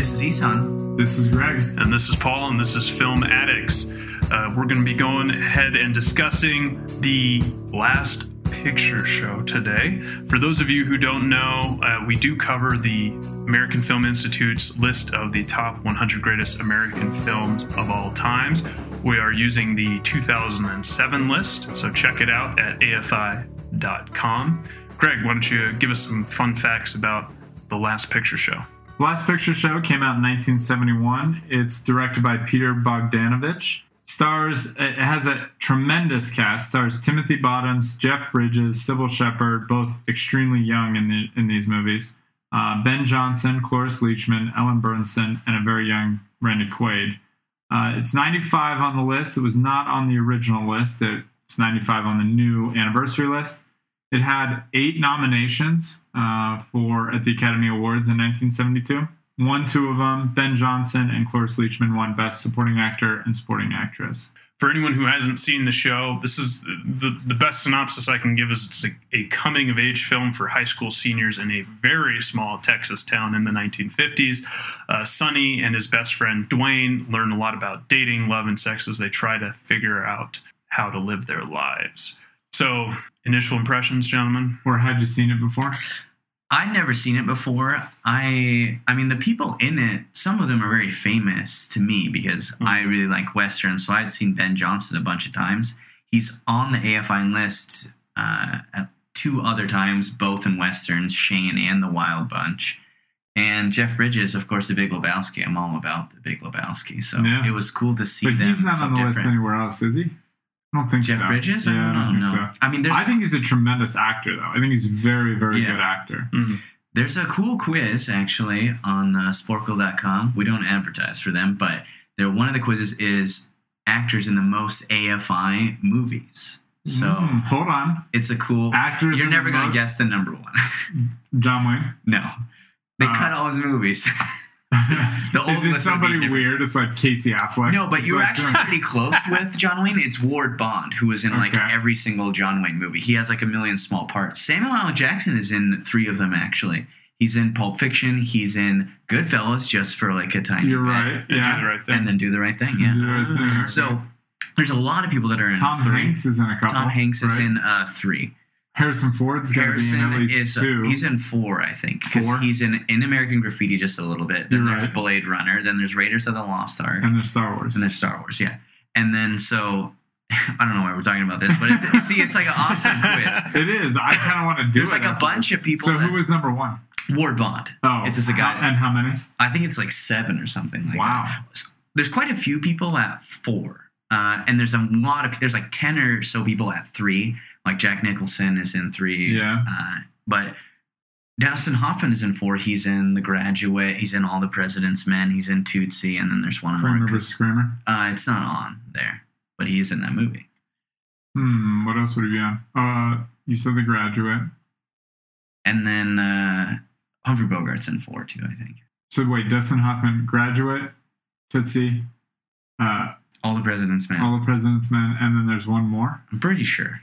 This is Isan. This is Greg. And this is Paul, and this is Film Addicts. Uh, we're going to be going ahead and discussing the last picture show today. For those of you who don't know, uh, we do cover the American Film Institute's list of the top 100 greatest American films of all times. We are using the 2007 list, so check it out at afi.com. Greg, why don't you give us some fun facts about the last picture show? Last Picture Show came out in 1971. It's directed by Peter Bogdanovich. Stars, it has a tremendous cast. Stars Timothy Bottoms, Jeff Bridges, Cybill Shepherd, both extremely young in, the, in these movies. Uh, ben Johnson, Cloris Leachman, Ellen Burstyn, and a very young Randy Quaid. Uh, it's 95 on the list. It was not on the original list. It's 95 on the new anniversary list. It had eight nominations uh, for at the Academy Awards in 1972. Won two of them. Ben Johnson and Cloris Leachman won Best Supporting Actor and Supporting Actress. For anyone who hasn't seen the show, this is the, the best synopsis I can give is it's a, a coming of age film for high school seniors in a very small Texas town in the 1950s. Uh, Sonny and his best friend Dwayne learn a lot about dating, love, and sex as they try to figure out how to live their lives. So, initial impressions, gentlemen? Or had you seen it before? I'd never seen it before. I I mean the people in it, some of them are very famous to me because mm-hmm. I really like westerns. So I'd seen Ben Johnson a bunch of times. He's on the AFI list uh, two other times, both in westerns, Shane and The Wild Bunch. And Jeff Bridges, of course, The Big Lebowski. I'm all about The Big Lebowski, so yeah. it was cool to see. But them he's not on the different. list anywhere else, is he? I don't think Jeff so. Bridges? Yeah, I I don't don't think know. so. I mean, there's I think he's a tremendous actor, though. I think he's a very, very Yeah. good actor. Mm-hmm. There's a cool quiz actually on uh, Sporcle.com. We don't advertise for them, but they're, one of the quizzes is actors in the most AFI movies. So Mm, hold on, it's a cool. actors. You're never going to most- guess the number one. John Wayne. no. They Uh, cut all his movies. Is it somebody weird? It's like Casey Affleck. no, but It's you were like actually pretty close with John Wayne. It's Ward Bond, who was in like Okay. every single John Wayne movie. He has like a million small parts. Samuel L. Jackson is in three of them actually. He's in Pulp Fiction. He's in Goodfellas, just for like a tiny You're bit. right. And do the Yeah. right thing. and then do the right thing. Yeah. The right thing. So there's a lot of people that are in Tom three. Hanks is in a couple. Tom Hanks is in uh, three. Harrison Ford's got to be in Harrison at least is two. he's in four, I think, because Four? he's in in American Graffiti just a little bit. Then You're there's right. Blade Runner. Then there's Raiders of the Lost Ark, and there's Star Wars. and there's Star Wars. Yeah, and then so I don't know why we're talking about this, but it's, see, it's like an awesome quiz. it is. I kind of want to do it. There's it. like a bunch of people. So who was number one? Ward Bond? Oh, It's just a guy- and how many? I think it's like seven or something. Like Wow. that. There's quite a few people at four. Uh, and there's a lot of there's like ten or so people at three. Like Jack Nicholson is in three. Yeah. Uh, but Dustin Hoffman is in four. He's in The Graduate. He's in All the President's Men. He's in Tootsie, and then there's one Kramer more. Kramer. Uh, it's not on there, but he is in that movie. Hmm. What else would he be on? Uh, you said The Graduate. And then uh, Humphrey Bogart's in four too. I think. So wait, Dustin Hoffman, Graduate, Tootsie, uh, All the President's Men. All the President's Men, and then there's one more. I'm pretty sure.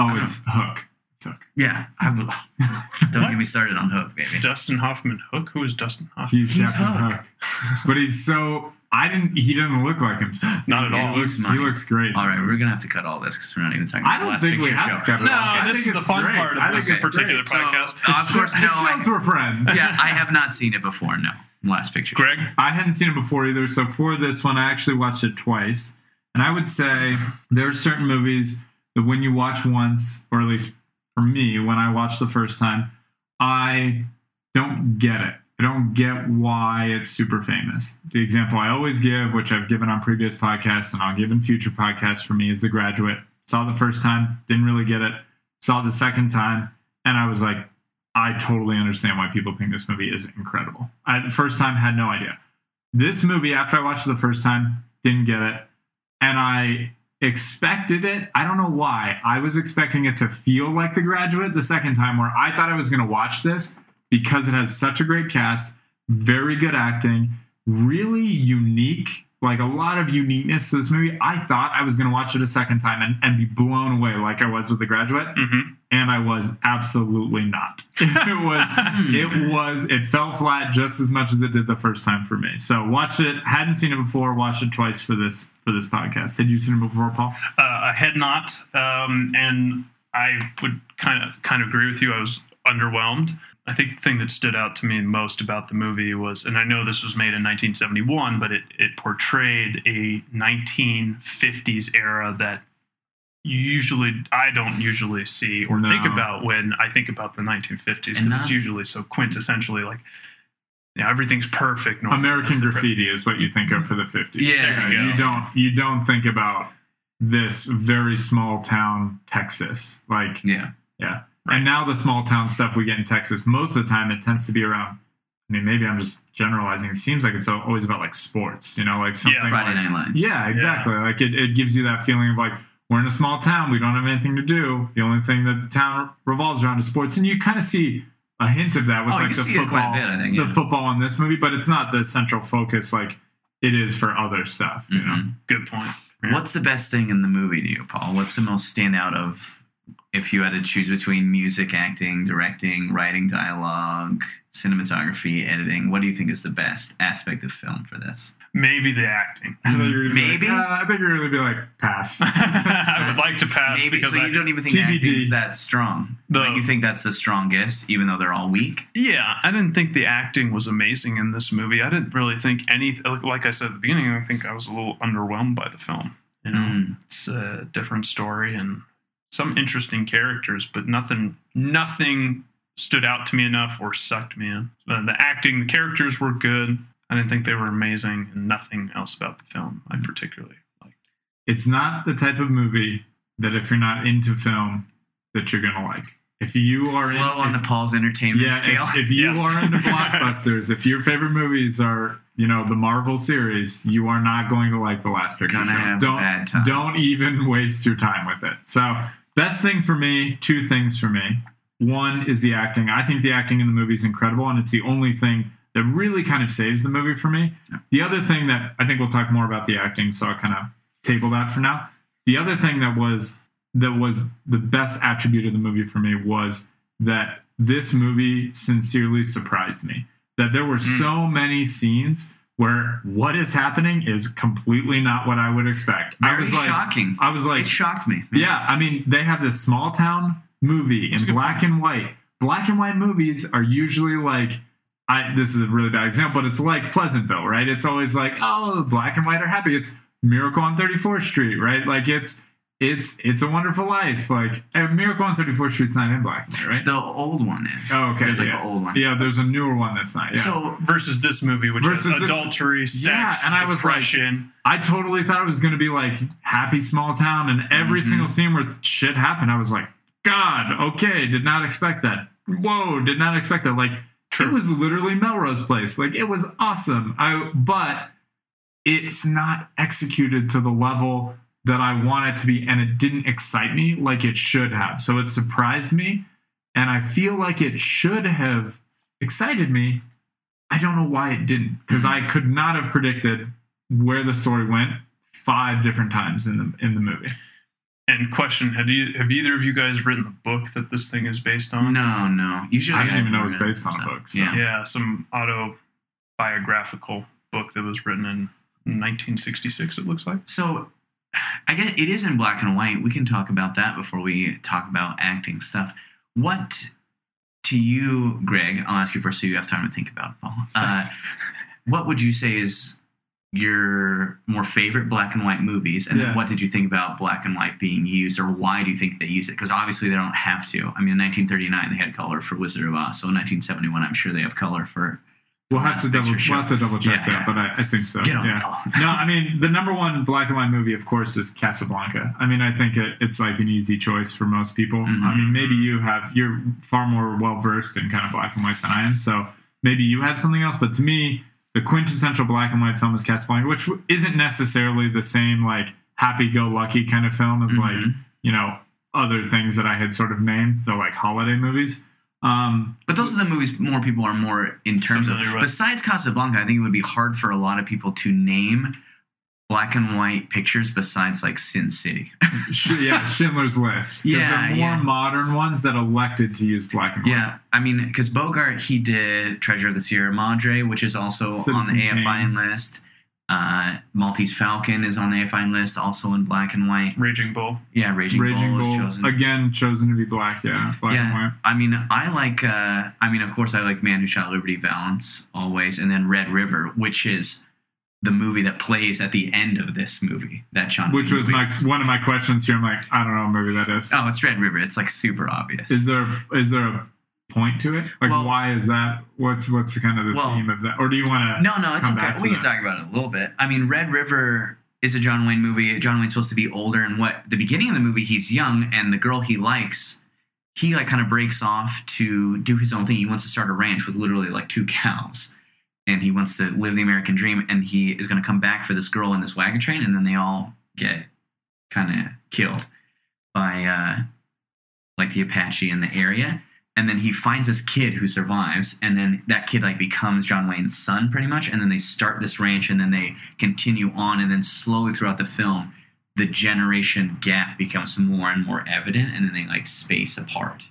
Oh, it's Hook. It's Hook. Yeah, I will. Don't get me started on Hook, baby. Is Dustin Hoffman Hook? Who is Dustin Hoffman? He's, He's Captain Hook. Hook. but he's so I didn't. He doesn't look like himself. Not at Yeah, all. He looks, he looks great. All right, we're gonna have to cut all this because we're not even talking I about the don't last think we picture have show. to cut it No, off. I this is the fun great. part of think this particular great. So, podcast. uh, of course, no. It I, shows we're friends. yeah, I have not seen it before. No, last picture. Greg, I hadn't seen it before either. So for this one, I actually watched it twice. And I would say there are certain movies that when you watch once, or at least for me, when I watch the first time, I don't get it. I don't get why it's super famous. The example I always give, which I've given on previous podcasts and I'll give in future podcasts for me, is The Graduate. Saw the first time, didn't really get it. Saw the second time, and I was like, I totally understand why people think this movie is incredible. I, the first time, had no idea. This movie, after I watched it the first time, didn't get it. And I expected it. I don't know why. I was expecting it to feel like The Graduate the second time, where I thought I was going to watch this because it has such a great cast, very good acting, really unique, like a lot of uniqueness to this movie. I thought I was going to watch it a second time and, and be blown away like I was with The Graduate. mm-hmm. And I was absolutely not. it was it was it fell flat just as much as it did the first time for me. So watched it, hadn't seen it before, watched it twice for this for this podcast. Had you seen it before, Paul? Uh, I had not, um, and I would kind of kind of agree with you. I was underwhelmed. I think the thing that stood out to me most about the movie was, and I know this was made in 1971, but it, it portrayed a 1950s era that you usually I don't usually see or No. think about when I think about the 1950s because it's usually so quintessentially like yeah, everything's perfect. normal. American That's the- graffiti is what you think of for the 50s. Yeah, there you you don't you don't think about this very small town Texas. Like Yeah. Yeah. And now the small town stuff we get in Texas, most of the time it tends to be around. I mean, maybe I'm just generalizing. It seems like it's always about like sports, you know, like something. Friday like, Night Lights. Yeah, exactly. Like it, it gives you that feeling of like we're in a small town, we don't have anything to do. The only thing that the town revolves around is sports, and you kind of see a hint of that with Oh, like you the see it quite a football, bit, I think, the football in this movie, but it's not the central focus like it is for other stuff. You know, Mhm. Good point. Yeah. What's the best thing in the movie to you, Paul? What's the most standout of if you had to choose between music, acting, directing, writing, dialogue, cinematography, editing? What do you think is the best aspect of film for this? Maybe the acting. I thought you were gonna be like, Maybe? uh, I think you're going to be like pass. I would like to pass Maybe because so. I, You don't even think TBD. acting's that strong. The- like you think that's the strongest, even though they're all weak. Yeah, I didn't think the acting was amazing in this movie. I didn't really think any. Like I said at the beginning, I think I was a little underwhelmed by the film. You know, Mm. it's a different story and some interesting characters, but nothing, nothing stood out to me enough or sucked me in. Uh, the acting, the characters were good. I didn't think they were amazing, and nothing else about the film I particularly liked. it's not the type of movie that if you're not into film that you're gonna like. If you are in, Slow on if- the Paul's entertainment yeah, scale. if, if you Yes. are into blockbusters, if your favorite movies are you know the Marvel series, you are not going to like the Last Picture Gonna Show. have don't bad time. don't even waste your time with it. So best thing for me, two things for me. One is the acting. I think the acting in the movie is incredible, and it's the only thing that really kind of saves the movie for me. The other thing that I think we'll talk more about the acting, so I'll kind of table that for now. The other thing that was that was the best attribute of the movie for me was that this movie sincerely surprised me. That there were hmm. so many scenes where what is happening is completely not what I would expect. I was like, shocking. I was like, it shocked me. yeah, I mean, they have this small town movie That's in black and white. Black and white movies are usually like, I this is a really bad example, but it's like Pleasantville, right? It's always like, oh, black and white are happy. It's Miracle on 34th Street, right? Like it's it's it's a wonderful life. Like Miracle on 34th Street's not in black right? The old one is. Oh, okay, There's like yeah. an old one. Yeah, there's a newer one that's not. Yeah. So Versus this movie, which Versus has this- adultery, Yeah, sex, and I was like- I totally thought it was going to be like happy small town, and every Mhm. single scene where shit happened, I was like, God, okay, did not expect that. Whoa, did not expect that. Like True. it was literally Melrose Place. Like it was awesome. I but it's not executed to the level that I want it to be, and it didn't excite me like it should have. So it surprised me, and I feel like it should have excited me. I don't know why it didn't, because I mm-hmm. could not have predicted where the story went five different times in the in the movie. And question: Have you have either of you guys written the book that this thing is based on? no, no. Usually I didn't even know it was I've read based on a book, so- Yeah. Yeah, some autobiographical book that was written in 1966. It looks like. So I guess it is in black and white. We can talk about that before we talk about acting stuff. What to you, Greg? I'll ask you first, so you have time to think about it, Paul. Uh, what would you say is your more favorite black and white movies, and Yeah. then what did you think about black and white being used, or why do you think they use it? Because obviously they don't have to. I mean, in 1939 they had color for Wizard of Oz, so in 1971 I'm sure they have color for. We'll have to double we'll have to double check Yeah, that, yeah. but I, I think so. Yeah. no, I mean the number one black and white movie, of course, is Casablanca. I mean, I think it, it's like an easy choice for most people. Mhm. I mean, maybe you have you're far more well versed in kind of black and white than I am, so maybe you have something else. But to me, the quintessential black and white film is Casablanca, which isn't necessarily the same like happy-go-lucky kind of film as like Mhm. you know other things that I had sort of named, the like holiday movies. Um, But those are the movies more people are more in terms of. Familiar with. Besides Casablanca, I think it would be hard for a lot of people to name black and white pictures besides like Sin City. Yeah, Schindler's List. Yeah, the more yeah. modern ones that elected to use black and white. Yeah, I mean, because Bogart he did Treasure of the Sierra Madre, which is also on Citizen the AFI list. Uh, Maltese Falcon is on the AFI list, also in black and white. Raging Bull. Yeah, Raging, Raging Bull, Bull is chosen. again chosen to be black. Yeah, black and yeah, white. I mean, I like. Uh, I mean, of course, I like Man Who Shot Liberty Valance always, and then Red River, which is the movie that plays at the end of this movie. That John, Which was movie. my one of my questions here. I'm like, I don't know what movie that is. Oh, it's Red River. It's like super obvious. Is there is there a point to it? Like, Well- why is that? What's what's the kind of the Well- theme of that? Or do you want to? No, no, it's okay. We can talk about it a little bit. I mean, Red River is a John Wayne movie. John Wayne's supposed to be older, and what the beginning of the movie, he's young, and the girl he likes, he like kind of breaks off to do his own thing. He wants to start a ranch with literally like two cows, and he wants to live the American dream. And he is going to come back for this girl in this wagon train, and then they all get kind of killed by uh, like the Apache in the area and then he finds this kid who survives and then that kid like becomes john wayne's son pretty much and then they start this ranch and then they continue on and then slowly throughout the film the generation gap becomes more and more evident and then they like space apart.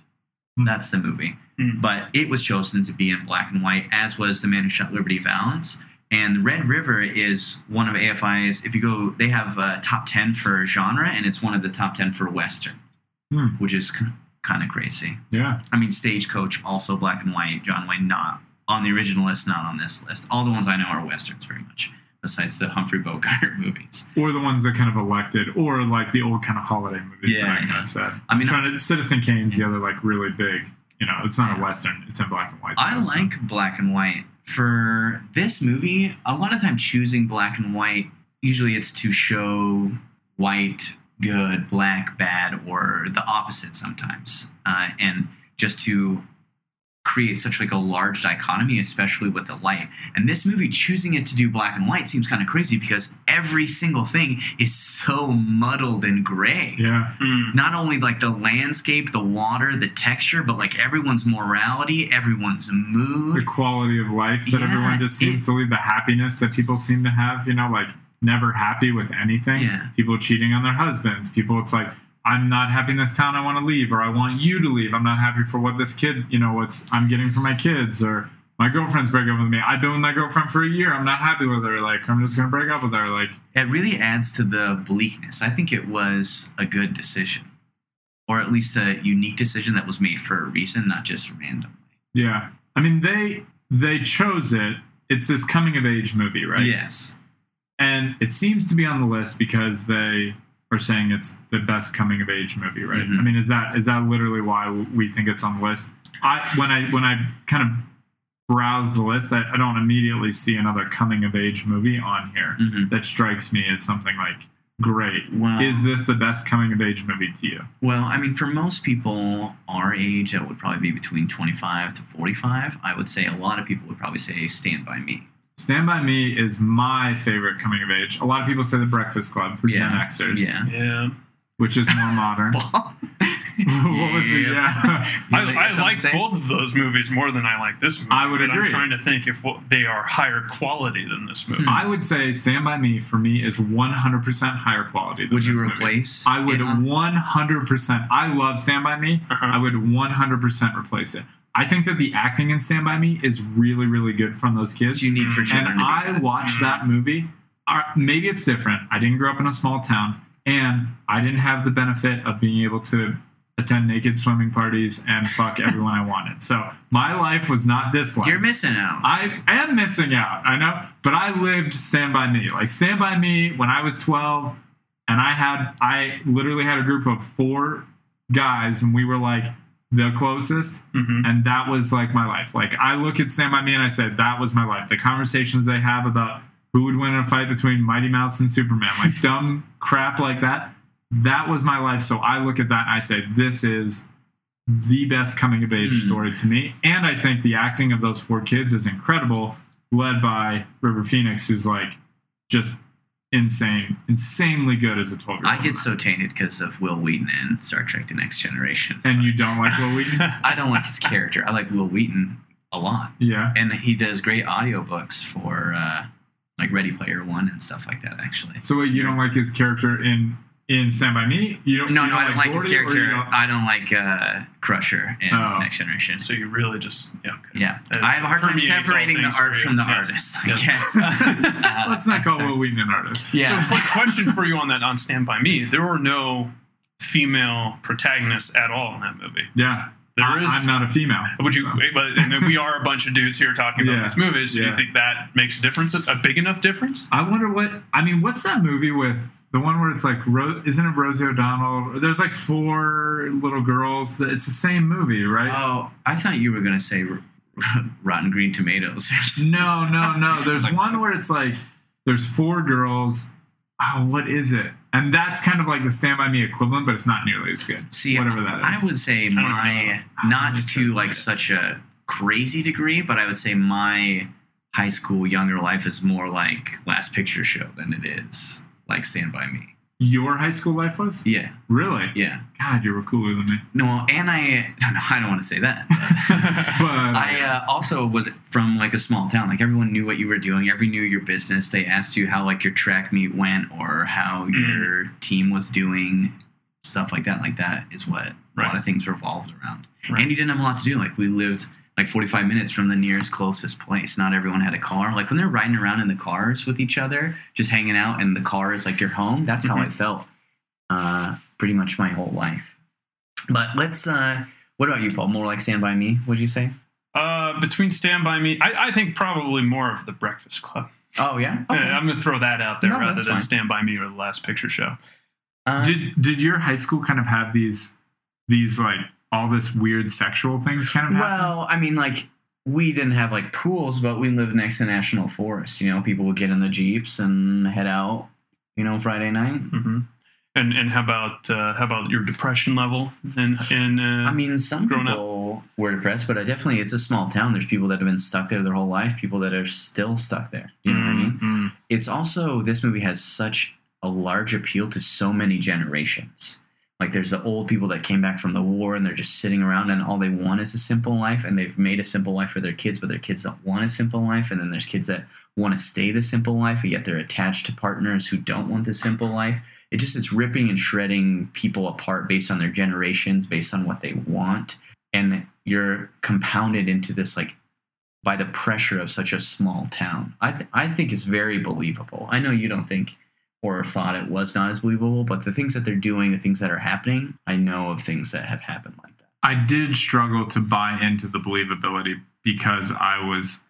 That's the movie Hmm. but it was chosen to be in black and white as was the man who shot liberty valance and red river is one of afi's if you go they have a top 10 for genre and it's one of the top 10 for western Hmm. which is kind of crazy Yeah, I mean, Stagecoach also black and white. John Wayne not on the original list, not on this list. All the ones I know are westerns, very much. Besides the Humphrey Bogart movies. or the ones that kind of elected, or like the old kind of holiday movies Yeah, that I kind of said. I mean, trying to Citizen Kane's the other like really big. You know, it's not a western; it's in black and white. I though, so- like black and white for this movie. A lot of time choosing black and white. Usually, it's to show white good, black bad, or the opposite sometimes, uh, and just to create such like a large dichotomy, especially with the light. And this movie choosing it to do black and white seems kind of crazy because every single thing is so muddled and gray. Yeah, Mm. Not only like the landscape, the water, the texture, but like everyone's morality, everyone's mood. the quality of life that Yeah, everyone just seems it- to lead, the happiness that people seem to have. You know, like never happy with anything. Yeah. People cheating on their husbands. People, it's like. I'm not happy in this town. I want to leave, or I want you to leave. I'm not happy for what this kid, you know, what's I'm getting for my kids, or my girlfriend's breaking up with me. I've been with my girlfriend for a year. I'm not happy with her. Like I'm just gonna break up with her. Like It really adds to the bleakness. I think it was a good decision, or at least a unique decision that was made for a reason, not just randomly. Yeah. I mean they they chose it. It's this coming of age movie, right? Yes. And it seems to be on the list because they are saying it's the best coming of age movie, right? Mhm. I mean, is that is that literally why we think it's on the list? I when I when I kind of browse the list, I, I don't immediately see another coming of age movie on here Mhm. that strikes me as something like great. Wow. Is this the best coming of age movie to you? Well, I mean, for most people our age, that would probably be between 25 to 45. I would say a lot of people would probably say Stand By Me. Stand by Me is my favorite coming of age. A lot of people say The Breakfast Club for Gen Yeah. Xers, Yeah. Yeah. which is more modern. what was the yeah? I, like I like to both of those movies more than I like this movie. I would but I'm trying to think if what, they are higher quality than this movie. I would say Stand by Me for me is 100% higher quality. Than Would you this movie. replace? I would it on- 100%. I love Stand by Me. Uh-huh. I would 100% replace it. I think that the acting in Stand by Me is really, really good from those kids. It's unique for and children. to I watched that movie. Uh, maybe it's different. I didn't grow up in a small town, and I didn't have the benefit of being able to attend naked swimming parties and fuck everyone I wanted. So my life was not this life. You're missing out. I am missing out. I know, but I lived Stand by Me. Like Stand by Me when I was 12, and I had I literally had a group of four guys, and we were like the closest, Mhm. and that was like my life. Like I look at Stand by Me and I said that was my life. The conversations they have about who would win in a fight between Mighty Mouse and Superman, like dumb crap like that. That was my life. So I look at that and I say, this is the best coming of age Hmm. story to me. And I think the acting of those four kids is incredible, led by River Phoenix, who's like just insane, insanely good as a 12 year I get so tainted because of Wil Wheaton in Star Trek: The Next Generation. And you don't like Wil Wheaton? I don't like his character. I like Wil Wheaton a lot, yeah. and he does great audiobooks for uh, like Ready Player One and stuff like that. Actually, So wait, you don't like his character in in Stand by Me? You don't? no, you no, I don't like his Gordie, or you character. don't- I don't like uh, Crusher in Oh. Next Generation. So you really just yeah. Okay. Yeah, It I have a hard time separating the art from the Yes. artist. I Yes. guess. Uh, Let's not next call time. Wil Wheaton an artist. Yeah. So, quick question for you on that on Stand by Me. There were no female protagonists at all in that movie. Yeah. There I, is- I'm not a female. Would you? so. But and then we are a bunch of dudes here talking about Yeah. these movies. Do Yeah. you think that makes a difference? A big enough difference? I wonder what. I mean, what's that movie with the one where it's like, Ro- isn't it Rosie O'Donnell? There's like four little girls. That It's the same movie, right? Oh, I thought you were gonna say R- Rotten Green Tomatoes. No, no, no. There's like, one where it's like there's four girls. Oh, what is it? And that's kind of like the Stand by Me equivalent, but it's not nearly as good. See, whatever that is. I would say my not to like it. such a crazy degree, but I would say my high school younger life is more like Last Picture Show than it is like Stand by Me. Your high school life was Yeah, really. yeah. God, you were cooler than me. No, and I no, no I don't want to say that. But I uh, also was from like a small town. Like everyone knew what you were doing. Everyone knew your business. They asked you how like your track meet went or how Mm. your team was doing, stuff like that. Like that is what a lot of things revolved around. Right. And you didn't have a lot to do. Like we lived like 45 minutes from the nearest closest place. Not everyone had a car. Like when they're riding around in the cars with each other, just hanging out, and the car is like your home. That's how I felt. Uh, pretty much my whole life. But let's. uh What about you, Paul? More like Stand by Me? Would you say? Uh, between Stand by Me, I, I think probably more of the Breakfast Club. Oh yeah. Yeah, I'm gonna throw that out there No, rather than fine. Stand by Me or the Last Picture Show. Uh, did did your high school kind of have these these like all this weird sexual things kind of happen? well, I mean, like we didn't have like pools, but we lived next to national forest. You know, people would get in the jeeps and head out. You know, Friday night. hmm And and how about uh, how about your depression level And in uh, I mean, some Growing up. people were depressed, but I definitely it's a small town. There's people that have been stuck there their whole life. People that are still stuck there. You know what I mean? Mm, mm. It's also this movie has such a large appeal to so many generations. Like there's the old people that came back from the war and they're just sitting around and all they want is a simple life and they've made a simple life for their kids, but their kids don't want a simple life. And then there's kids that want to stay the simple life, and yet they're attached to partners who don't want the simple life. It just it's ripping and shredding people apart based on their generations, based on what they want. And you're compounded into this like by the pressure of such a small town. I th- I think it's very believable. I know you don't think or thought it was not as believable, but the things that they're doing, the things that are happening, I know of things that have happened like that. I did struggle to buy into the believability because I was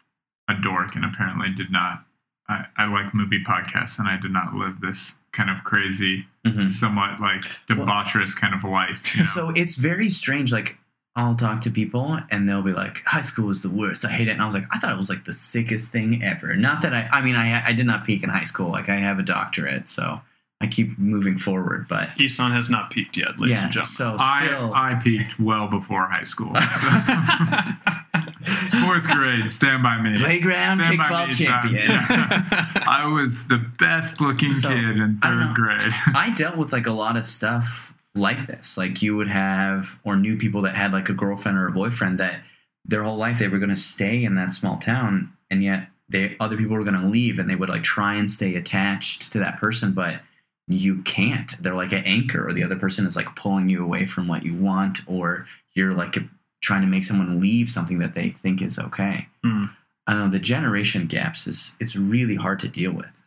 a dork and apparently did not. I, I like movie podcasts and I did not live this kind of crazy, Mhm. somewhat like debaucherous kind of life. You know? So it's very strange. Like I'll talk to people and they'll be like, "High school is the worst. I hate it." And I was like, "I thought it was like the sickest thing ever." Not that I. I mean, I I did not peak in high school. Like I have a doctorate, so I keep moving forward. But Isan has not peaked yet, ladies yeah, and gentlemen. so I, still. I peaked well before high school. Fourth grade, stand by me. Playground Stand by kickball me, champion. I was the best looking So, kid in third know. grade. I dealt with like a lot of stuff like this. Like you would have or knew people that had like a girlfriend or a boyfriend that their whole life they were going to stay in that small town and yet they other people were going to leave and they would like try and stay attached to that person but you can't. They're like an anchor or the other person is like pulling you away from what you want or you're like trying to make someone leave something that they think is okay. Hmm. I don't know, the generation gaps is it's really hard to deal with.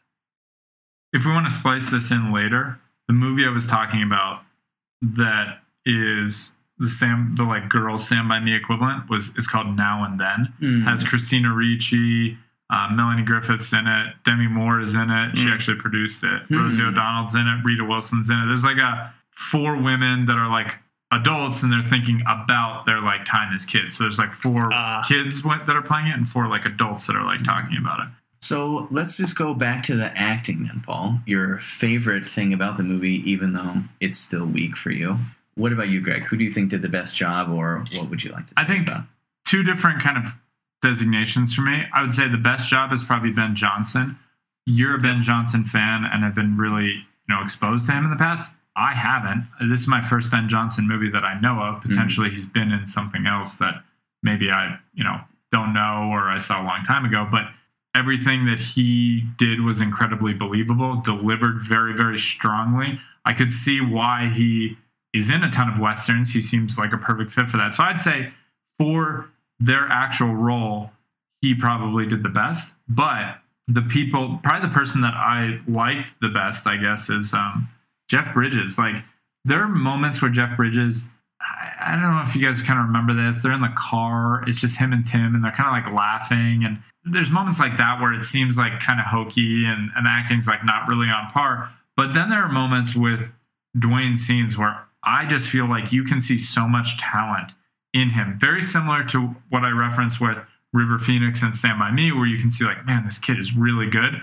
if we want to splice this in later, the movie I was talking about that is the stand the like girl stand by me equivalent was is called Now and Then. Hmm. Has Christina Ricci, uh, Melanie Griffiths in it, Demi Moore is in it. She Mm. actually produced it. Hmm. Rosie O'Donnell's in it. Rita Wilson's in it. There's like a four women that are like adults and they're thinking about their like time as kids. So there's like four Ah. kids that are playing it and four like adults that are like talking about it. So let's just go back to the acting then, Paul. Your favorite thing about the movie, even though it's still weak for you. What about you, Greg? Who do you think did the best job, or what would you like to say I think- about? two different kind of designations for me. I would say the best job is probably Ben Johnson. You're a Ben Johnson fan and have been really, you know, exposed to him in the past. I haven't. This is my first Ben Johnson movie that I know of. Mm-hmm. Potentially he's been in something else that maybe I, you know, don't know or I saw a long time ago. But everything that he did was incredibly believable, delivered very, very strongly. I could see why he is in a ton of westerns. He seems like a perfect fit for that. So I'd say for their actual role, he probably did the best. But the people, probably the person that I liked the best, I guess, is um, Jeff Bridges. Like there are moments where Jeff Bridges. I, don't know if you guys kind of remember this. They're in the car. It's just him and Tim, and they're kind of like laughing. And there's moments like that where it seems like kind of hokey and, and acting's like not really on par. But then there are moments with Dwayne scenes where I just feel like you can see so much talent in him. Very similar to what I referenced with River Phoenix and Stand By Me, where you can see, like, man, this kid is really good.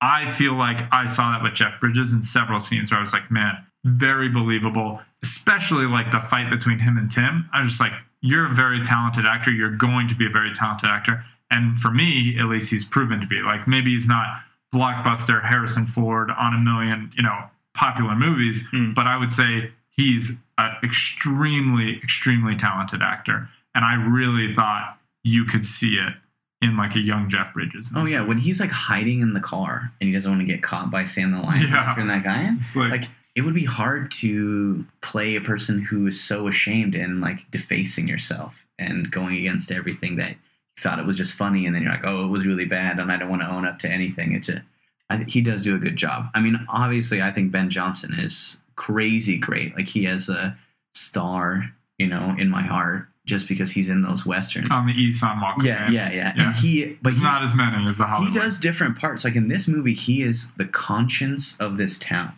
I feel like I saw that with Jeff Bridges in several scenes where I was like, man, very believable, especially like the fight between him and Tim. I was just like, you're a very talented actor. You're going to be a very talented actor. And for me, at least, he's proven to be. Like, maybe he's not blockbuster Harrison Ford on a million, you know, popular movies, Mm. but I would say he's an extremely, extremely talented actor. And I really thought you could see it in like a young Jeff Bridges. Oh yeah, when he's like hiding in the car and he doesn't want to get caught by Sam the Lion Yeah. turn that guy in. Like, Like it would be hard to play a person who is so ashamed and like defacing yourself and going against everything that thought it was just funny and then you're like, oh, it was really bad and I don't want to own up to anything. It's a, I, he does do a good job. I mean, obviously, I think Ben Johnson is crazy great. Like he has a star, you know, in my heart just because he's in those westerns. on the East on Walker. yeah, yeah, yeah, Yeah. And he, but There's he, not as many as the he does different parts. Like in this movie, he is the conscience of this town.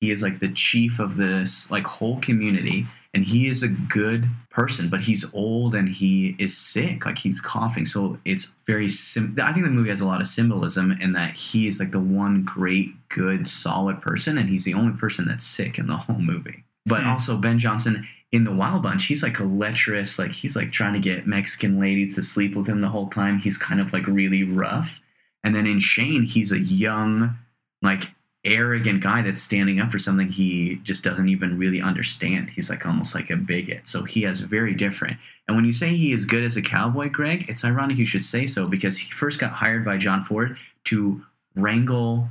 He is like the chief of this like whole community, and he is a good person. But he's old and he is sick. Like he's coughing. So it's very sim. I think the movie has a lot of symbolism in that he is like the one great, good, solid person, and he's the only person that's sick in the whole movie. But Hmm. also Ben Johnson in the Wild Bunch, he's like a lecherous, like he's like trying to get Mexican ladies to sleep with him the whole time. He's kind of like really rough. And then in Shane, he's a young, like arrogant guy that's standing up for something he just doesn't even really understand. He's like almost like a bigot. So he has very different. And when you say he is good as a cowboy, Greg, it's ironic you should say so because he first got hired by John Ford to wrangle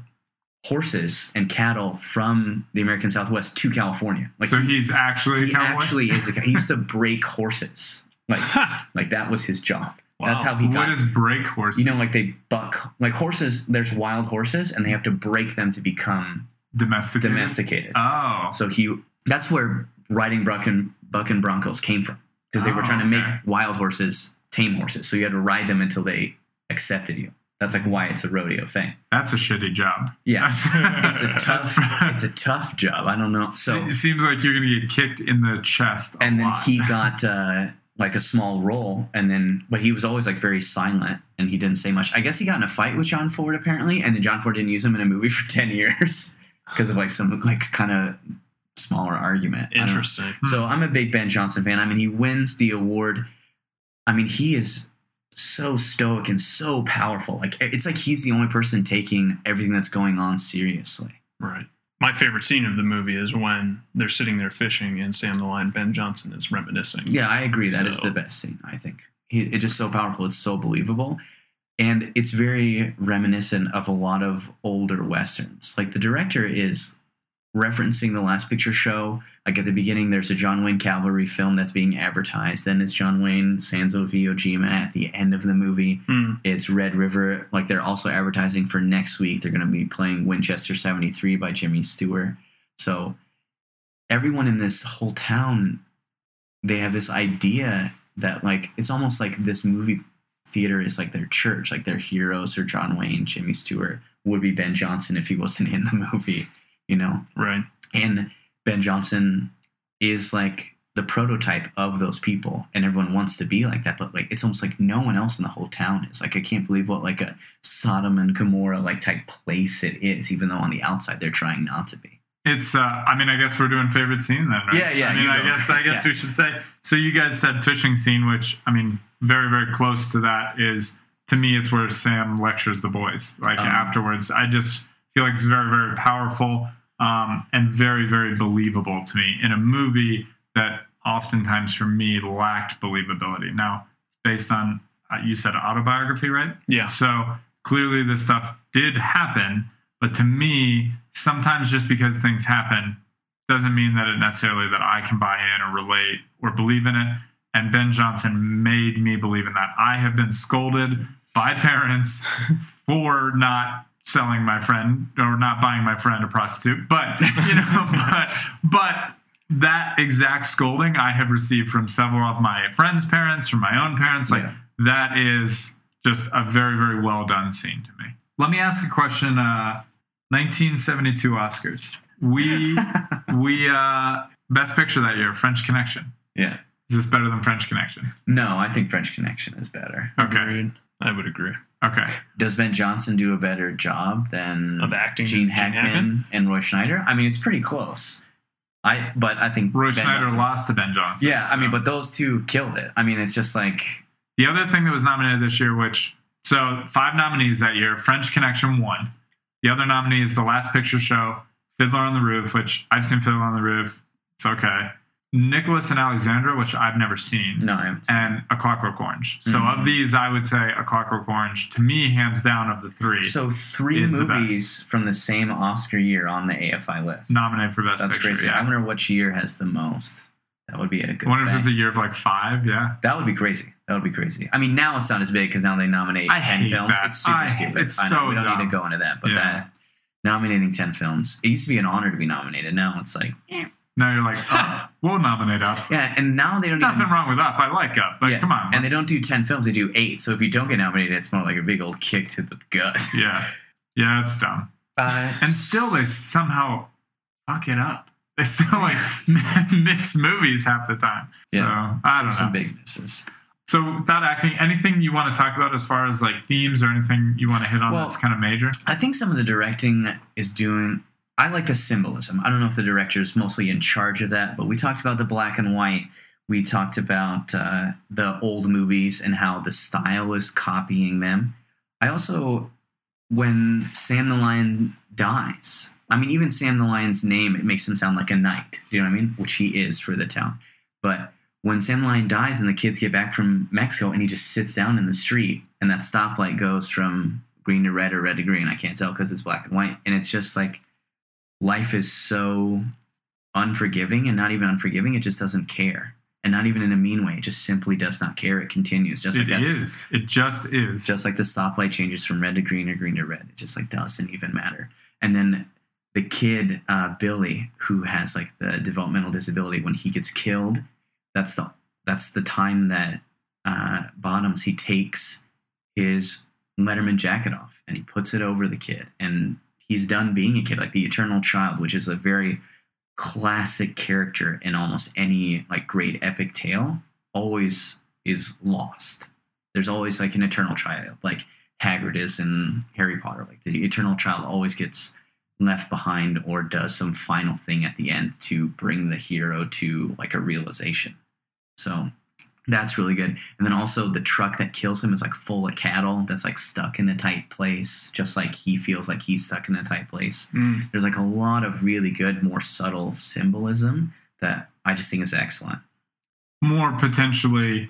horses and cattle from the American Southwest to California. Like so he's actually he actually is a. He used to break horses. Like like that was his job. That's how he got. is break horses? you know, like they buck like horses. There's wild horses, and they have to break them to become domesticated. domesticated. Oh, So he that's where riding buck and buck and broncos came from because they were Oh, trying to okay. make wild horses tame horses. So you had to ride them until they accepted you. That's like why it's a rodeo thing. that's a shitty job. Yeah, it's a tough. It's a tough job. I don't know. So it seems like you're gonna get kicked in the chest. And then lot. he got uh, like a small role, and then but he was always like very silent, and he didn't say much. I guess he got in a fight with John Ford apparently, and then John Ford didn't use him in a movie for ten years because of like some like kind of smaller argument. I don't know. Interesting. Hmm. So I'm a big Ben Johnson fan. I mean, he wins the award. I mean, he is so stoic and so powerful. Like it's like he's the only person taking everything that's going on seriously. Right. My favorite scene of the movie is when they're sitting there fishing and Sam the Lion Ben Johnson is reminiscing. Yeah, I agree. That is So- the best scene. I think it's just so powerful. It's so believable, and it's very reminiscent of a lot of older westerns. Like the director is referencing the Last Picture Show. Like at the beginning, there's a John Wayne Cavalry film that's being advertised. Then it's John Wayne Sands of Iwo Jima at the end of the movie. Hmm. It's Red River. Like they're also advertising for next week. They're going to be playing Winchester 73 by Jimmy Stewart. So everyone in this whole town, they have this idea that like it's almost like this movie theater is like their church. Like their heroes are John Wayne, Jimmy Stewart, would be Ben Johnson if he wasn't in the movie, you know? Right. and Ben Johnson is like the prototype of those people, and everyone wants to be like that. But like, it's almost like no one else in the whole town is. Like, I can't believe what like a Sodom and Gomorrah like type place it is, even though on the outside they're trying not to be. It's. Uh, I mean, I guess we're doing favorite scene then, right? Yeah, yeah, I mean, I guess. I guess Yeah. we should say. So you guys said fishing scene, which I mean, very very close to that is to me. It's where Sam lectures the boys. Like Um. afterwards, I just feel like it's very very powerful um, and very very believable to me in a movie that oftentimes for me lacked believability. Now, based on uh, you said autobiography, right? Yeah. So clearly this stuff did happen. But to me, sometimes just because things happen doesn't mean that it necessarily that I can buy in or relate or believe in it. And Ben Johnson made me believe in that. I have been scolded by parents for not selling my friend or not buying my friend a prostitute. But you know, but but that exact scolding I have received from several of my friends' parents, from my own parents. Like Yeah. that is just a very, very well done scene to me. Let me ask a question. Uh, 1972 Oscars. We we uh, best picture that year, French Connection. Yeah. Is this better than French Connection? No, I think French Connection is better. Okay. Agreed. I would agree. Okay. Does Ben Johnson do a better job than Of acting Gene Hackman, Hackman? and Roy Schneider? I mean, it's pretty close. I but I think Roy Ben Schneider Johnson- lost to Ben Johnson. Yeah, I mean, but those two killed it. I mean, it's just like The other thing that was nominated this year, which so five nominees that year, French Connection won. The other nominee is The Last Picture Show, Fiddler on the Roof, which I've seen Fiddler on the Roof. It's okay. Nicholas and Alexandra, which I've never seen, no, I and A Clockwork Orange. So Mhm. of these, I would say A Clockwork Orange, to me, hands down of the three, so three is the movies from the same Oscar year on the AFI list. nominated for Best That's Picture. crazy. I wonder which year has the most. That would be a good. I wonder if it's fact. a year of like five. Yeah. That would be crazy. That would be crazy. I mean, now it's not as big because now they nominate I ten hate films. that. It's super I- stupid. it's I know, so we don't need to go into that, but Yeah. that nominating ten films, it used to be an honor to be nominated. Now it's like, Now you're like, oh, we'll nominate Up. yeah, and now they don't Nothing even. wrong with Up. I like Up. But yeah, come on. and they don't do ten films; they do eight. So if you don't get nominated, it's more like a big old kick to the gut. Yeah. Yeah, it's dumb. Uh, And still, they somehow fuck it up. They still like miss movies half the time. So Yeah. I don't know. some big misses. so without acting, anything you want to talk about as far as like themes or anything you want to hit on Well- that's kind of major? I think some of the directing is doing. I like the symbolism. I don't know if the director is mostly in charge of that, but we talked about the black and white. We talked about uh, the old movies and how the style is copying them. I also, when Sam the Lion dies, I mean, even Sam the Lion's name, it makes him sound like a knight. You know what I mean? Which he is for the town. But when Sam the Lion dies and the kids get back from Mexico and he just sits down in the street and that stoplight goes from green to red or red to green, I can't tell because it's black and white. And it's just like life is so unforgiving and not even unforgiving, it just doesn't care. And not even in a mean way, it just simply does not care. It continues. Just It like that's is. It just is. just like the stoplight changes from red to green or green to red. It just like doesn't even matter. And then the kid, uh, Billy, who has like the developmental disability, when he gets killed, that's the that's the time that uh, Bottoms he takes his Letterman jacket off and he puts it over the kid, and he's done being a kid, like the eternal child, which is a very classic character in almost any like great epic tale. Always is lost there's always like an eternal child, like Hagrid is in Harry Potter. Like the eternal child always gets left behind or does some final thing at the end to bring the hero to like a realization. So that's really good. And then also the truck that kills him is like full of cattle that's like stuck in a tight place, just like he feels like he's stuck in a tight place. Mm. There's like a lot of really good, more subtle symbolism that I just think is excellent. More potentially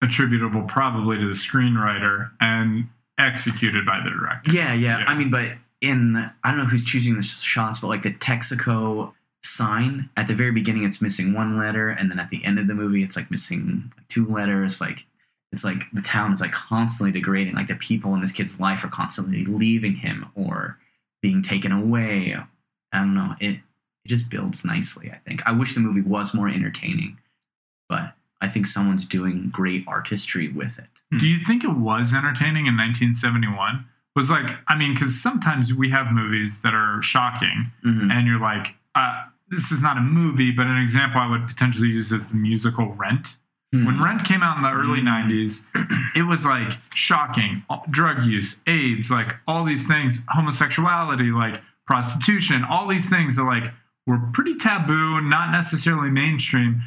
attributable probably to the screenwriter and executed by the director. Yeah, yeah. Yeah. I mean, but in I don't know who's choosing the shots, but like the Texaco sign at the very beginning, it's missing one letter, and then at the end of the movie, it's like missing two letters. Like it's like the town is like constantly degrading. Like the people in this kid's life are constantly leaving him or being taken away. I don't know. It it just builds nicely. I think. I wish the movie was more entertaining, but I think someone's doing great artistry with it. Do you think it was entertaining in 1971? Was like, I mean, because sometimes we have movies that are shocking, Mhm. and you're like, uh, this is not a movie, but an example I would potentially use is the musical Rent. Hmm. When Rent came out in the early Mm. 90s, it was like shocking. Drug use, AIDS, like all these things, homosexuality, like prostitution, all these things that like were pretty taboo, not necessarily mainstream.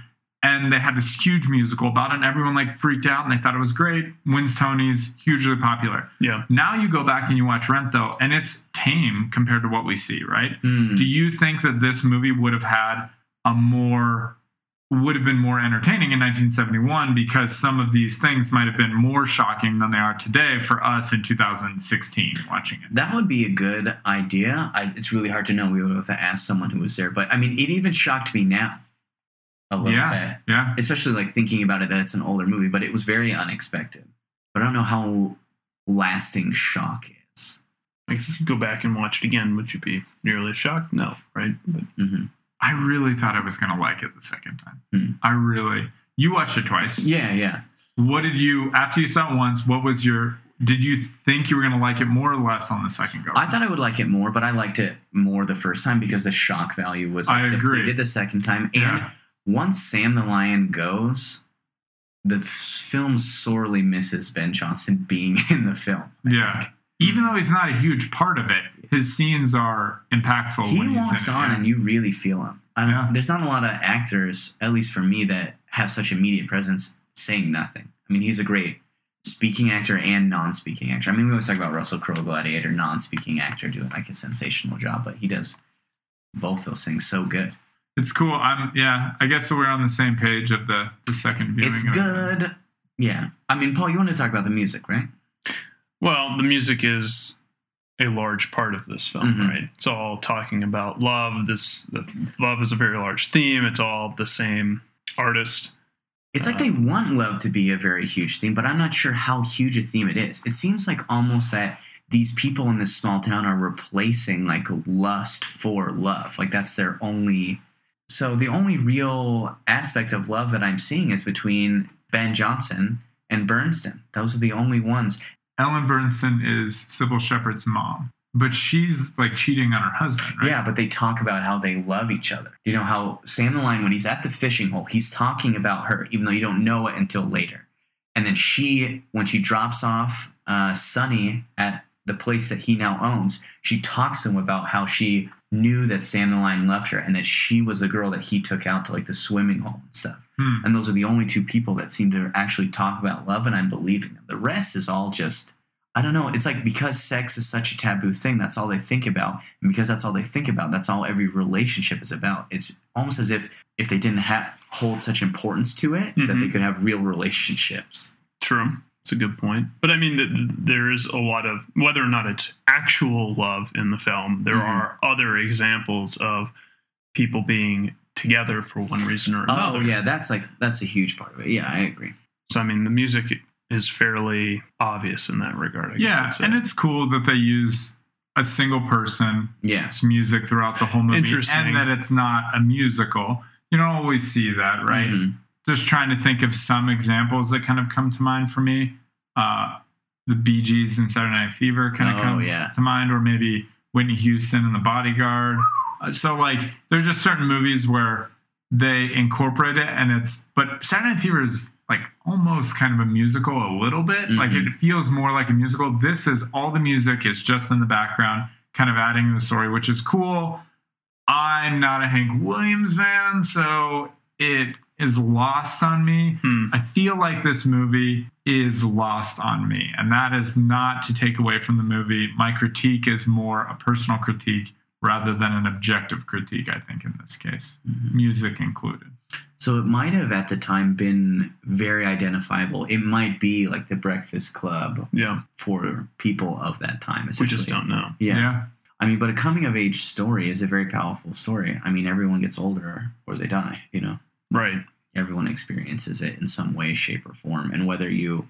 And they had this huge musical about it, and everyone like freaked out and they thought it was great. Wins Tonys, hugely popular. Yeah. Now you go back and you watch Rent though, and it's tame compared to what we see, right? Hmm. Do you think that this movie would have had a more would have been more entertaining in 1971 because some of these things might have been more shocking than they are today for us in 2016 watching it. That would be a good idea. I, it's really hard to know. We would have to ask someone who was there. But I mean, it even shocked me now a little Yeah, bit, yeah. especially like thinking about it that it's an older movie. But it was very unexpected. But I don't know how lasting shock is. Like, if you could go back and watch it again, would you be nearly as shocked? No, right? But hmm I really thought I was going to like it the second time. Hmm. I really. You watched it twice. Yeah, yeah. What did you after you saw it once? What was your? Did you think you were going to like it more or less on the second go? I thought I would like it more, but I liked it more the first time because the shock value was I agree. depleted the second time. And Yeah. Once Sam the Lion goes, the film sorely misses Ben Johnson being in the film. I Yeah. think. Even though he's not a huge part of it, his scenes are impactful. He when he's walks in it, on yeah. and you really feel him. Yeah. There's not a lot of actors, at least for me, that have such immediate presence saying nothing. I mean, he's a great speaking actor and non-speaking actor. I mean, we always talk about Russell Crowe, Gladiator, non-speaking actor doing like a sensational job, but he does both those things so good. It's cool. I'm yeah. I guess we're on the same page of the the second viewing. It's of it. good. Yeah. I mean, Paul, you want to talk about the music, right? Well, the music is a large part of this film, Mhm. right? It's all talking about love. This the, love is a very large theme. It's all the same artist. It's like they want love to be a very huge theme, but I'm not sure how huge a theme it is. It seems like almost that these people in this small town are replacing like lust for love. Like that's their only. So the only real aspect of love that I'm seeing is between Ben Johnson and Burstyn. Those are the only ones. Ellen Burstyn is Cybill Shepherd's mom, but she's like cheating on her husband, right? Yeah, but they talk about how they love each other. You know how Sam the Lion, when he's at the fishing hole, he's talking about her, even though you don't know it until later. And then she, when she drops off uh, Sonny at the place that he now owns, she talks to him about how she knew that Sam the Lion left her and that she was the girl that he took out to like the swimming hole and stuff. Hmm. And those are the only two people that seem to actually talk about love, and I'm believing them. The rest is all just, I don't know. It's like because sex is such a taboo thing, that's all they think about. And because that's all they think about, that's all every relationship is about. It's almost as if if they didn't ha- hold such importance to it, that Mhm. they could have real relationships. True. It's a good point. But I mean, th- th- there is a lot of, whether or not it's actual love in the film, there Mhm. are other examples of people being together for one reason or another. Oh yeah, that's like that's a huge part of it. Yeah, I agree. So, I mean, the music is fairly obvious in that regard. I guess yeah, and it's cool that they use a single person's Yeah, music throughout the whole movie, Interesting. and that it's not a musical. You don't always see that, right? Mhm. Just trying to think of some examples that kind of come to mind for me. Uh, the Bee Gees and Saturday Night Fever kind of Oh, comes yeah. to mind, or maybe Whitney Houston and The Bodyguard. Uh, so, like, there's just certain movies where they incorporate it, and it's. But Saturday Night Fever is like almost kind of a musical, a little bit. Like, Mhm. it feels more like a musical. This is all the music is just in the background, kind of adding to the story, which is cool. I'm not a Hank Williams fan, so it is lost on me. Hmm. I feel like this movie is lost on me, and that is not to take away from the movie. My critique is more a personal critique rather than an objective critique, I think, in this case, music included. So it might have at the time been very identifiable. It might be like the Breakfast Club yeah, for people of that time. we just don't know. Yeah. I mean, but a coming of age story is a very powerful story. I mean, everyone gets older or they die, you know. Right. Everyone experiences it in some way, shape, or form. And whether you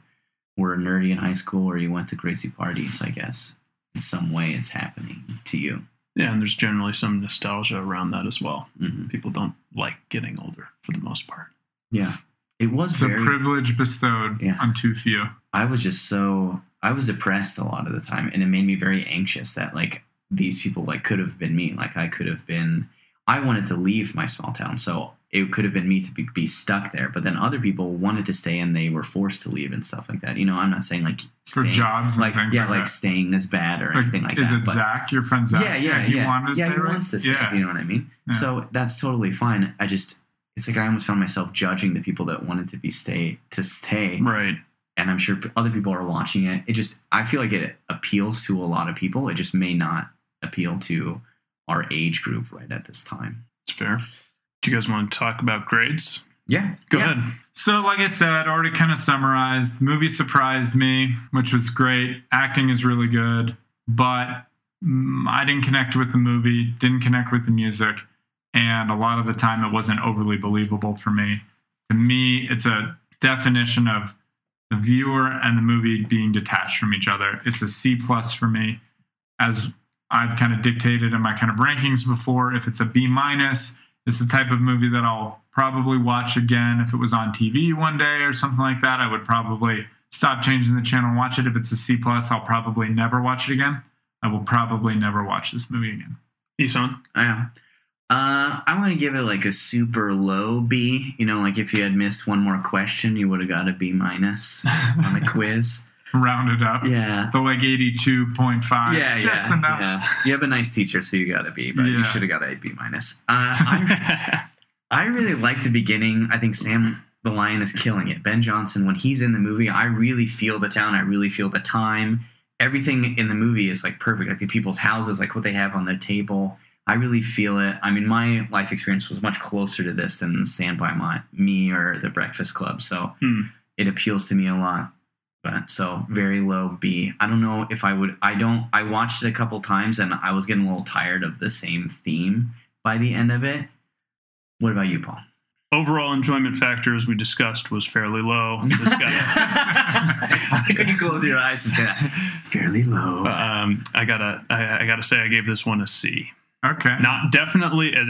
were nerdy in high school or you went to crazy parties, I guess, in some way it's happening to you. Yeah, and there's generally some nostalgia around that as well. hmm People don't like getting older for the most part. Yeah. It was It's a privilege bestowed Yeah. on too few. I was just so I was depressed a lot of the time, and it made me very anxious that like these people like could have been me. Like I could have been. I wanted to leave my small town, so it could have been me to be, be stuck there. But then other people wanted to stay, and they were forced to leave and stuff like that. You know, I'm not saying like For jobs like yeah, like like staying is bad or anything like is that. it but- Zach, your friend Zach? yeah, yeah, he yeah. wanted to yeah, stay, he right? wants to stay. Yeah. You know what I mean? Yeah. So that's totally fine. I just, it's like I almost found myself judging the people that wanted to be stay to stay, Right. and I'm sure other people are watching it. It just, I feel like it appeals to a lot of people. It just may not appeal to our age group right at this time. It's fair. Do you guys want to talk about grades? Yeah. Go yeah. ahead. So, like I said, already kind of summarized. The movie surprised me, which was great. Acting is really good, but mm, I didn't connect with the movie, didn't connect with the music, and a lot of the time it wasn't overly believable for me. To me, it's a definition of the viewer and the movie being detached from each other. It's a C plus for me, as I've kind of dictated in my kind of rankings before. If it's a B minus, it's the type of movie that I'll probably watch again if it was on TV one day or something like that. I would probably stop changing the channel and watch it. If it's a C plus, I'll probably never watch it again. I will probably never watch this movie again. Isan. Yeah. Uh, I'm gonna give it like a super low B. You know, like if you had missed one more question, you would have got a B minus on the quiz. Round it up. Yeah. The like 82.5. Yeah, Just yeah, enough. yeah. You have a nice teacher, so you got a B, but Yeah. you should have got a B minus. Uh, I, I really like the beginning. I think Sam the Lion is killing it. Ben Johnson, when he's in the movie, I really feel the town. I really feel the time. Everything in the movie is like perfect. Like the people's houses, like what they have on their table. I really feel it. I mean, my life experience was much closer to this than Stand by My Me or The Breakfast Club. So Hmm. it appeals to me a lot. But so very low B. I don't know if I would. I don't. I watched it a couple times and I was getting a little tired of the same theme by the end of it. What about you, Paul? Overall enjoyment factor, as we discussed, was fairly low. This guy, I like you close your eyes and say that. Fairly low. um, I gotta, I, I gotta say, I gave this one a C. Okay. Not definitely in,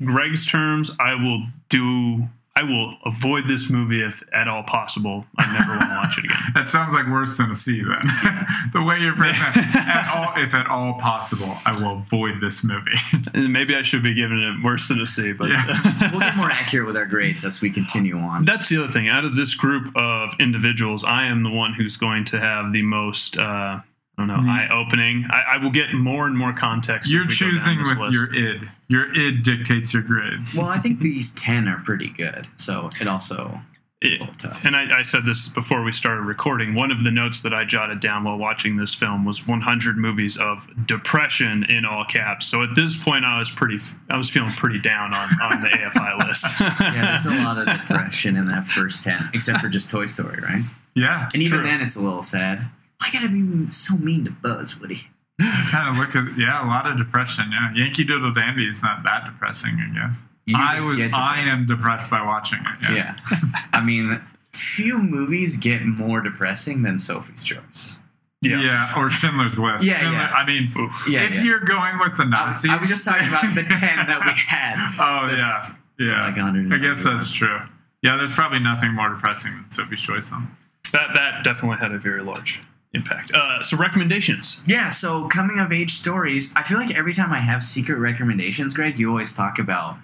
in Greg's terms. I will do. I will avoid this movie if at all possible. I never want to watch it again. That sounds like worse than a C then. the way you're presenting at all if at all possible, I will avoid this movie. Maybe I should be giving it worse than a C, but Yeah. we'll get more accurate with our grades as we continue on. That's the other thing. Out of this group of individuals, I am the one who's going to have the most, uh, I don't know, Mm. eye opening. I, I will get more and more context. You're we go down choosing this with list. your id. Your id dictates your grades. Well, I think these ten are pretty good. So it also is a It- little tough. and I, I said this before we started recording. One of the notes that I jotted down while watching this film was 100 movies of depression in all caps. So at this point, I was pretty, I was feeling pretty down on, on the AFI list. yeah, there's a lot of depression in that first ten, except for just Toy Story, right? yeah. And even True. then, it's a little sad. Why gotta be so mean to Buzz, Woody? kind of look at yeah, a lot of depression. Yeah, Yankee Doodle Dandy is not that depressing, I guess. I just was I am depressed. depressed by watching it. Yeah. Yeah. I mean, few movies get more depressing than Sophie's Choice. Yes. Yeah, or Schindler's List. Yeah, Schindler- yeah. I mean, Yeah, if yeah. you're going with the I was, Nazis, I was just talking about the 10 that we had. Oh The yeah, f- yeah. like 100 I guess that's true. Yeah, there's probably nothing more depressing than Sophie's Choice. Then. That, that definitely had a very large impact. Uh, so recommendations. Yeah, so coming of age stories. I feel like every time I have secret recommendations, Greg, you always talk about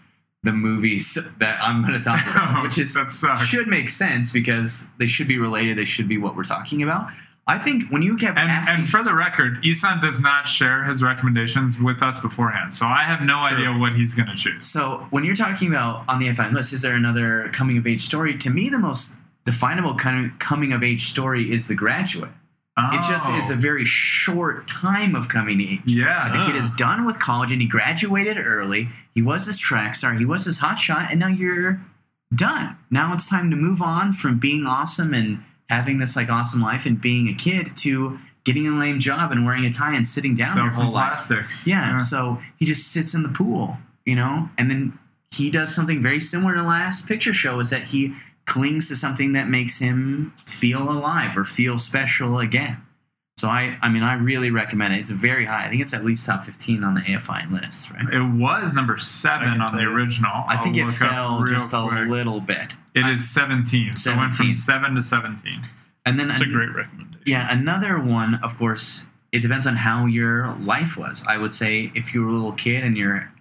the movies that I'm going to talk about, which is should make sense because they should be related. They should be what we're talking about. I think when you kept And, asking, and for the record, Isan does not share his recommendations with us beforehand, so I have no True. idea what he's going to choose. So when you're talking about on the FI list, is there another coming of age story? To me, the most definable kind of coming of age story is The Graduate. It just Oh, is a oh. very short time of coming age. yeah. The kid is done with college and he graduated early. He was this track star. He was this hot shot, and now you're done. Now it's time to move on from being awesome and having this like awesome life and being a kid to getting a lame job and wearing a tie and sitting down Sell your some whole life. plastics. Yeah, so he just sits in the pool, you know, and then he does something very similar to the last picture show is that he clings to something that makes him feel alive or feel special again. So I, I mean, I really recommend it. It's very high. I think it's at least top fifteen on the AFI list, right? It was number seven on the original. I think I'll it fell real just a little bit. It I- is 17. So it went from 7 to 17. and then That's a great recommendation. Yeah, another one, of course, it depends on how your life was. I would say if you were a little kid and you're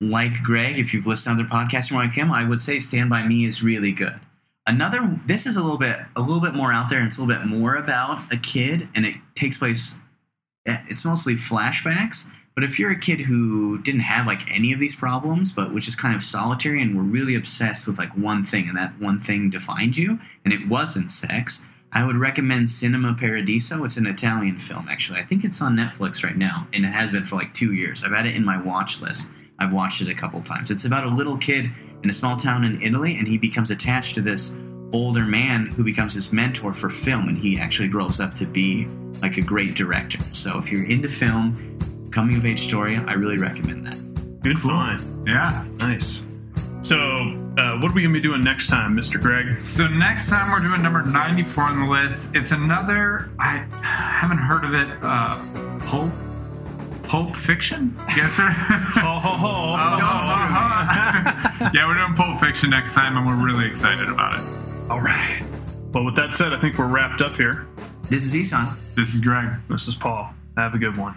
like Greg, if you've listened to other podcasts you're like him, I would say Stand By Me is really good. Another this is a little bit a little bit more out there and it's a little bit more about a kid and it takes place eh, it's mostly flashbacks. But if you're a kid who didn't have like any of these problems, but was just kind of solitary and were really obsessed with like one thing and that one thing defined you, and it wasn't sex, I would recommend Cinema Paradiso. It's an Italian film, actually. I think it's on Netflix right now, and it has been for like two years. I've had it in my watch list. I've watched it a couple times. It's about a little kid in a small town in Italy, and he becomes attached to this older man who becomes his mentor for film, and he actually grows up to be like a great director. So if you're into film, coming of age story, I really recommend that. Good find. Yeah. Nice. So, uh, what are we going to be doing next time, Mr. Greg? So next time we're doing number 94 on the list. It's another, I haven't heard of it, uh, Pulp, Pulp Fiction? Yes, sir? Oh, ho, ho, ho. Don't screw yeah, we're doing Pulp Fiction next time, and we're really excited about it. All right. Well, with that said, I think we're wrapped up here. This is Isan. This is Greg. This is Paul. Have a good one.